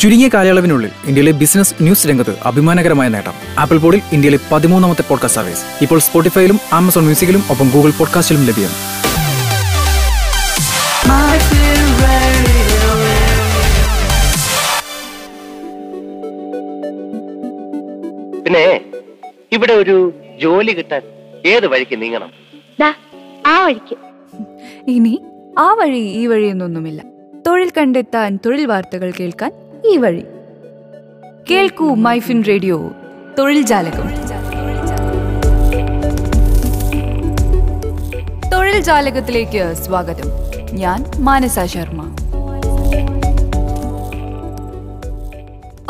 ചുരുങ്ങിയ കാലയളവിനുള്ളിൽ ഇന്ത്യയിലെ ബിസിനസ് ന്യൂസ് രംഗത്ത് അഭിമാനകരമായ നേട്ടം. ആപ്പിൾ പോഡിൽ ഇന്ത്യയിലെ പതിമൂന്നാമത്തെ പോഡ്കാസ്റ്റ് സർവീസ് ഇപ്പോൾ സ്പോട്ടിഫൈയിലും ആമസോൺ മ്യൂസിക്കിലും ഒപ്പം ഗൂഗിൾ പോഡ്കാസ്റ്റിലും ലഭ്യം. പിന്നെ ഇവിടെ ഒരു ജോലി കിട്ടാൻ ഏത് വഴിക്ക് നീങ്ങണം? ദാ ആ വഴിക്ക്. ഇനി ആ വഴി ഈ വഴി എന്നൊന്നുമില്ല തൊഴിൽ കണ്ടെത്താൻ തൊഴിൽ വാർത്തകൾ കേൾക്കാൻ ഈ വഴി. കേൾക്കൂ മൈഫിൻ റേഡിയോ തൊഴിൽ ജാലകം. തൊഴിൽ ജാലകത്തിലേക്ക് സ്വാഗതം. ഞാൻ Manasa Sharma.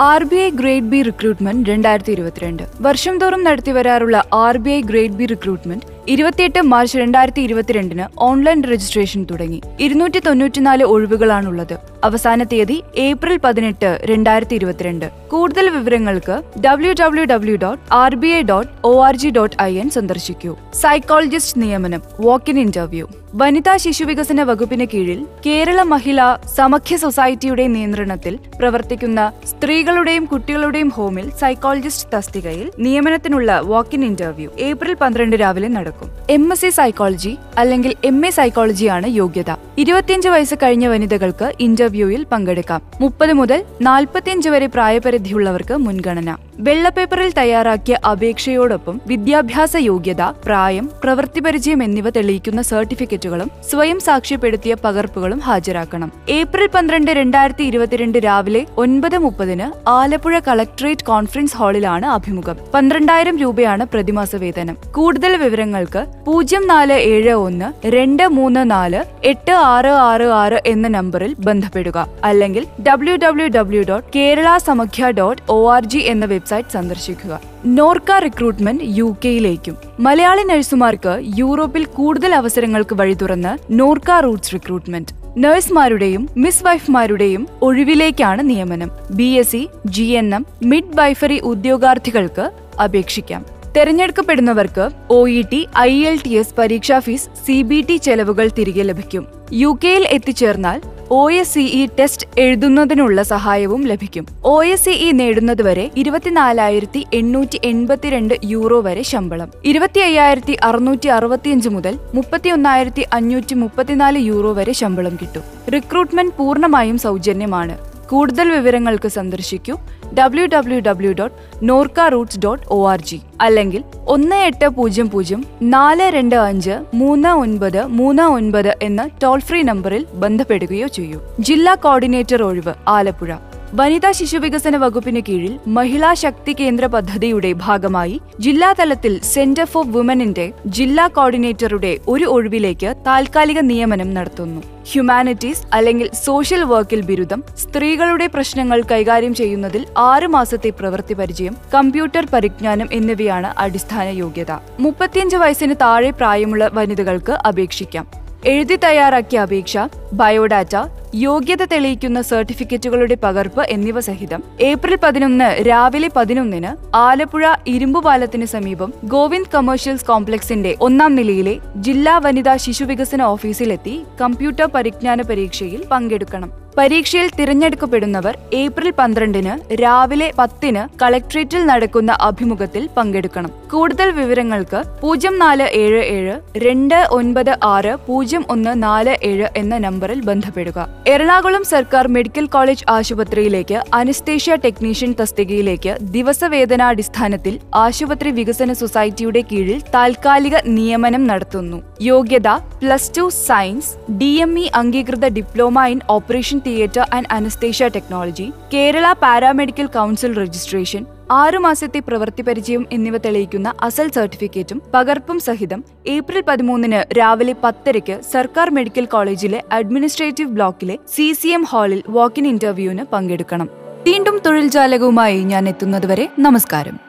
R B I grade B recruitment രണ്ടായിരത്തി ഇരുപത്തിരണ്ട്. വർഷം തോറും നടത്തി വരാറുള്ള R B I grade B recruitment ഇരുപത്തിയെട്ട് മാർച്ച് രണ്ടായിരത്തി ഇരുപത്തിരണ്ടിന് ഓൺലൈൻ രജിസ്ട്രേഷൻ തുടങ്ങി. ഇരുന്നൂറ്റി തൊണ്ണൂറ്റിനാല് ഒഴിവുകളാണുള്ളത്. അവസാന തീയതി ഏപ്രിൽ പതിനെട്ട് രണ്ടായിരത്തി ഇരുപത്തിരണ്ട് കൂടുതൽ വിവരങ്ങൾക്ക് W W W dot R B I dot O R G dot I N സന്ദർശിക്കൂ. സൈക്കോളജിസ്റ്റ് നിയമനം വാക്ക് ഇൻ ഇന്റർവ്യൂ വനിതാ ശിശുവികസന വകുപ്പിന് കീഴിൽ കേരള മഹിളാ സമഖ്യ സൊസൈറ്റിയുടെ നിയന്ത്രണത്തിൽ പ്രവർത്തിക്കുന്ന സ്ത്രീകളുടെയും കുട്ടികളുടെയും ഹോമിൽ സൈക്കോളജിസ്റ്റ് തസ്തികയിൽ നിയമനത്തിനുള്ള വാക്ക് ഇൻ ഇന്റർവ്യൂ ഏപ്രിൽ പന്ത്രണ്ട് രാവിലെ നടക്കും. എം എസ് സി സൈക്കോളജി അല്ലെങ്കിൽ എം എ സൈക്കോളജിയാണ് യോഗ്യത. ഇരുപത്തിയഞ്ച് വയസ്സ് കഴിഞ്ഞ വനിതകൾക്ക് ഇന്റർവ്യൂവിൽ പങ്കെടുക്കാം. മുപ്പത് മുതൽ നാൽപ്പത്തിയഞ്ച് വരെ പ്രായപരിധിയുള്ളവർക്ക് മുൻഗണന. വെള്ളപ്പേപ്പറിൽ തയ്യാറാക്കിയ അപേക്ഷയോടൊപ്പം വിദ്യാഭ്യാസ യോഗ്യത പ്രായം പ്രവൃത്തി പരിചയം എന്നിവ തെളിയിക്കുന്ന സർട്ടിഫിക്കറ്റുകളും സ്വയം സാക്ഷ്യപ്പെടുത്തിയ പകർപ്പുകളും ഹാജരാക്കണം. ഏപ്രിൽ പന്ത്രണ്ട് രണ്ടായിരത്തി ഇരുപത്തിരണ്ട് രാവിലെ ഒൻപത് മുപ്പതിന് ആലപ്പുഴ കളക്ടറേറ്റ് കോൺഫറൻസ് ഹാളിലാണ് അഭിമുഖം. പന്ത്രണ്ടായിരം രൂപയാണ് പ്രതിമാസ വേതനം. കൂടുതൽ വിവരങ്ങൾക്ക് പൂജ്യം നാല് ഏഴ് ഒന്ന് രണ്ട് മൂന്ന് നാല് എട്ട് ആറ് ആറ് ആറ് എന്ന നമ്പറിൽ ബന്ധപ്പെടുക. അല്ലെങ്കിൽ W W W dot Kerala Samakhya dot O R G എന്ന വെബ്സൈറ്റ് സന്ദർശിക്കുക. നോർക്ക റിക്രൂട്ട്മെന്റ് യു കെയിലേക്കും. മലയാളി നഴ്സുമാർക്ക് യൂറോപ്പിൽ കൂടുതൽ അവസരങ്ങൾക്ക് വഴി തുറന്ന് നോർക്ക റൂട്ട്സ് റിക്രൂട്ട്മെന്റ്. നഴ്സുമാരുടെയും മിസ് വൈഫ്മാരുടെയും ഒഴിവിലേക്കാണ് നിയമനം. B S C G N M midwifery ഉദ്യോഗാർത്ഥികൾക്ക് അപേക്ഷിക്കാം. തെരഞ്ഞെടുക്കപ്പെടുന്നവർക്ക് O E T I L T S പരീക്ഷാ ഫീസ് സി ബി ടി ചെലവുകൾ തിരികെ ലഭിക്കും. യു കെയിൽ എത്തിച്ചേർന്നാൽ ഒ എസ് ഇ ടെസ്റ്റ് എഴുതുന്നതിനുള്ള സഹായവും ലഭിക്കും. ഒ എസ് ഇ നേടുന്നതുവരെ ഇരുപത്തിനാലായിരത്തി എണ്ണൂറ്റി എൺപത്തിരണ്ട് യൂറോ വരെ ശമ്പളം. ഇരുപത്തി അയ്യായിരത്തി അറുന്നൂറ്റി അറുപത്തിയഞ്ച് മുതൽ മുപ്പത്തി ഒന്നായിരത്തി അഞ്ഞൂറ്റി മുപ്പത്തിനാല് യൂറോ വരെ ശമ്പളം കിട്ടും. റിക്രൂട്ട്മെന്റ് പൂർണമായും സൗജന്യമാണ്. കൂടുതൽ വിവരങ്ങൾക്ക് സന്ദർശിക്കൂ. W W W dot NORKA Roots dot O R G അല്ലെങ്കിൽ ഒന്ന് എട്ട് പൂജ്യം പൂജ്യം നാല് രണ്ട് അഞ്ച് മൂന്ന് ഒൻപത് മൂന്ന് ഒൻപത് എന്ന ടോൾ ഫ്രീ നമ്പറിൽ ബന്ധപ്പെടുകയോ ചെയ്യൂ. ജില്ലാ കോർഡിനേറ്റർ ഒഴിവ് ആലപ്പുഴ. വനിതാ ശിശുവികസന വകുപ്പിന് കീഴിൽ മഹിളാ ശക്തി കേന്ദ്ര പദ്ധതിയുടെ ഭാഗമായി ജില്ലാതലത്തിൽ സെന്റർ ഫോർ വുമനിന്റെ ജില്ലാ കോർഡിനേറ്ററുടെ ഒരു ഒഴിവിലേക്ക് താൽക്കാലിക നിയമനം നടത്തുന്നു. ഹ്യൂമാനിറ്റീസ് അല്ലെങ്കിൽ സോഷ്യൽ വർക്കിൽ ബിരുദം സ്ത്രീകളുടെ പ്രശ്നങ്ങൾ കൈകാര്യം ചെയ്യുന്നതിൽ ആറ് മാസത്തെ പ്രവൃത്തി പരിചയം കമ്പ്യൂട്ടർ പരിജ്ഞാനം എന്നിവയാണ് അടിസ്ഥാന യോഗ്യത. മുപ്പത്തിയഞ്ച് വയസ്സിന് താഴെ പ്രായമുള്ള വനിതകൾക്ക് അപേക്ഷിക്കാം. എഴുതി തയ്യാറാക്കിയ അപേക്ഷ ബയോഡാറ്റ യോഗ്യത തെളിയിക്കുന്ന സർട്ടിഫിക്കറ്റുകളുടെ പകർപ്പ് എന്നിവ സഹിതം ഏപ്രിൽ പതിനൊന്ന് രാവിലെ പതിനൊന്നിന് ആലപ്പുഴ ഇരുമ്പുപാലത്തിന് സമീപം ഗോവിന്ദ് കമേഴ്ഷ്യൽസ് കോംപ്ലക്സിന്റെ ഒന്നാം നിലയിലെ ജില്ലാ വനിതാ ശിശുവികസന ഓഫീസിലെത്തി കമ്പ്യൂട്ടർ പരിജ്ഞാന പരീക്ഷയിൽ പങ്കെടുക്കണം. പരീക്ഷയിൽ തിരഞ്ഞെടുക്കപ്പെടുന്നവർ ഏപ്രിൽ പന്ത്രണ്ടിന് രാവിലെ പത്തിന് കളക്ട്രേറ്റിൽ നടക്കുന്ന അഭിമുഖത്തിൽ പങ്കെടുക്കണം. കൂടുതൽ വിവരങ്ങൾക്ക് പൂജ്യം നാല് ഏഴ് ഏഴ് രണ്ട് ഒൻപത് ആറ് പൂജ്യം ഒന്ന് നാല് ഏഴ് എന്ന നമ്പറിൽ ബന്ധപ്പെടുക. എറണാകുളം സർക്കാർ മെഡിക്കൽ കോളേജ് ആശുപത്രിയിലേക്ക് അനസ്തേഷ്യ ടെക്നീഷ്യൻ തസ്തികയിലേക്ക് ദിവസവേതനാടിസ്ഥാനത്തിൽ ആശുപത്രി വികസന സൊസൈറ്റിയുടെ കീഴിൽ താൽക്കാലിക നിയമനം നടത്തുന്നു. യോഗ്യത plus two science D M E അംഗീകൃത diploma in operation theatre and anaesthesia technology Kerala paramedical council registration ആറു മാസത്തെ പ്രവൃത്തി പരിചയം എന്നിവ തെളിയിക്കുന്ന അസൽ സർട്ടിഫിക്കറ്റും പകർപ്പും സഹിതം ഏപ്രിൽ പതിമൂന്നിന് രാവിലെ പത്തരയ്ക്ക് സർക്കാർ മെഡിക്കൽ കോളേജിലെ അഡ്മിനിസ്ട്രേറ്റീവ് ബ്ലോക്കിലെ സി സി എം ഹാളിൽ വാക്കിൻ ഇന്റർവ്യൂവിന് പങ്കെടുക്കണം. വീണ്ടും തൊഴിൽ ജാലകവുമായി ഞാൻ എത്തുന്നതുവരെ നമസ്കാരം.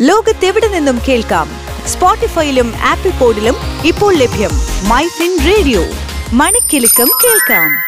ലോകത്തെവിടെ നിന്നും കേൾക്കാം? സ്പോട്ടിഫൈയിലും ആപ്പിൾ പോഡിലും ഇപ്പോൾ ലഭ്യം മൈ ഫിൻ റേഡിയോ. മണിക്കെലക്കം കേൾക്കാം.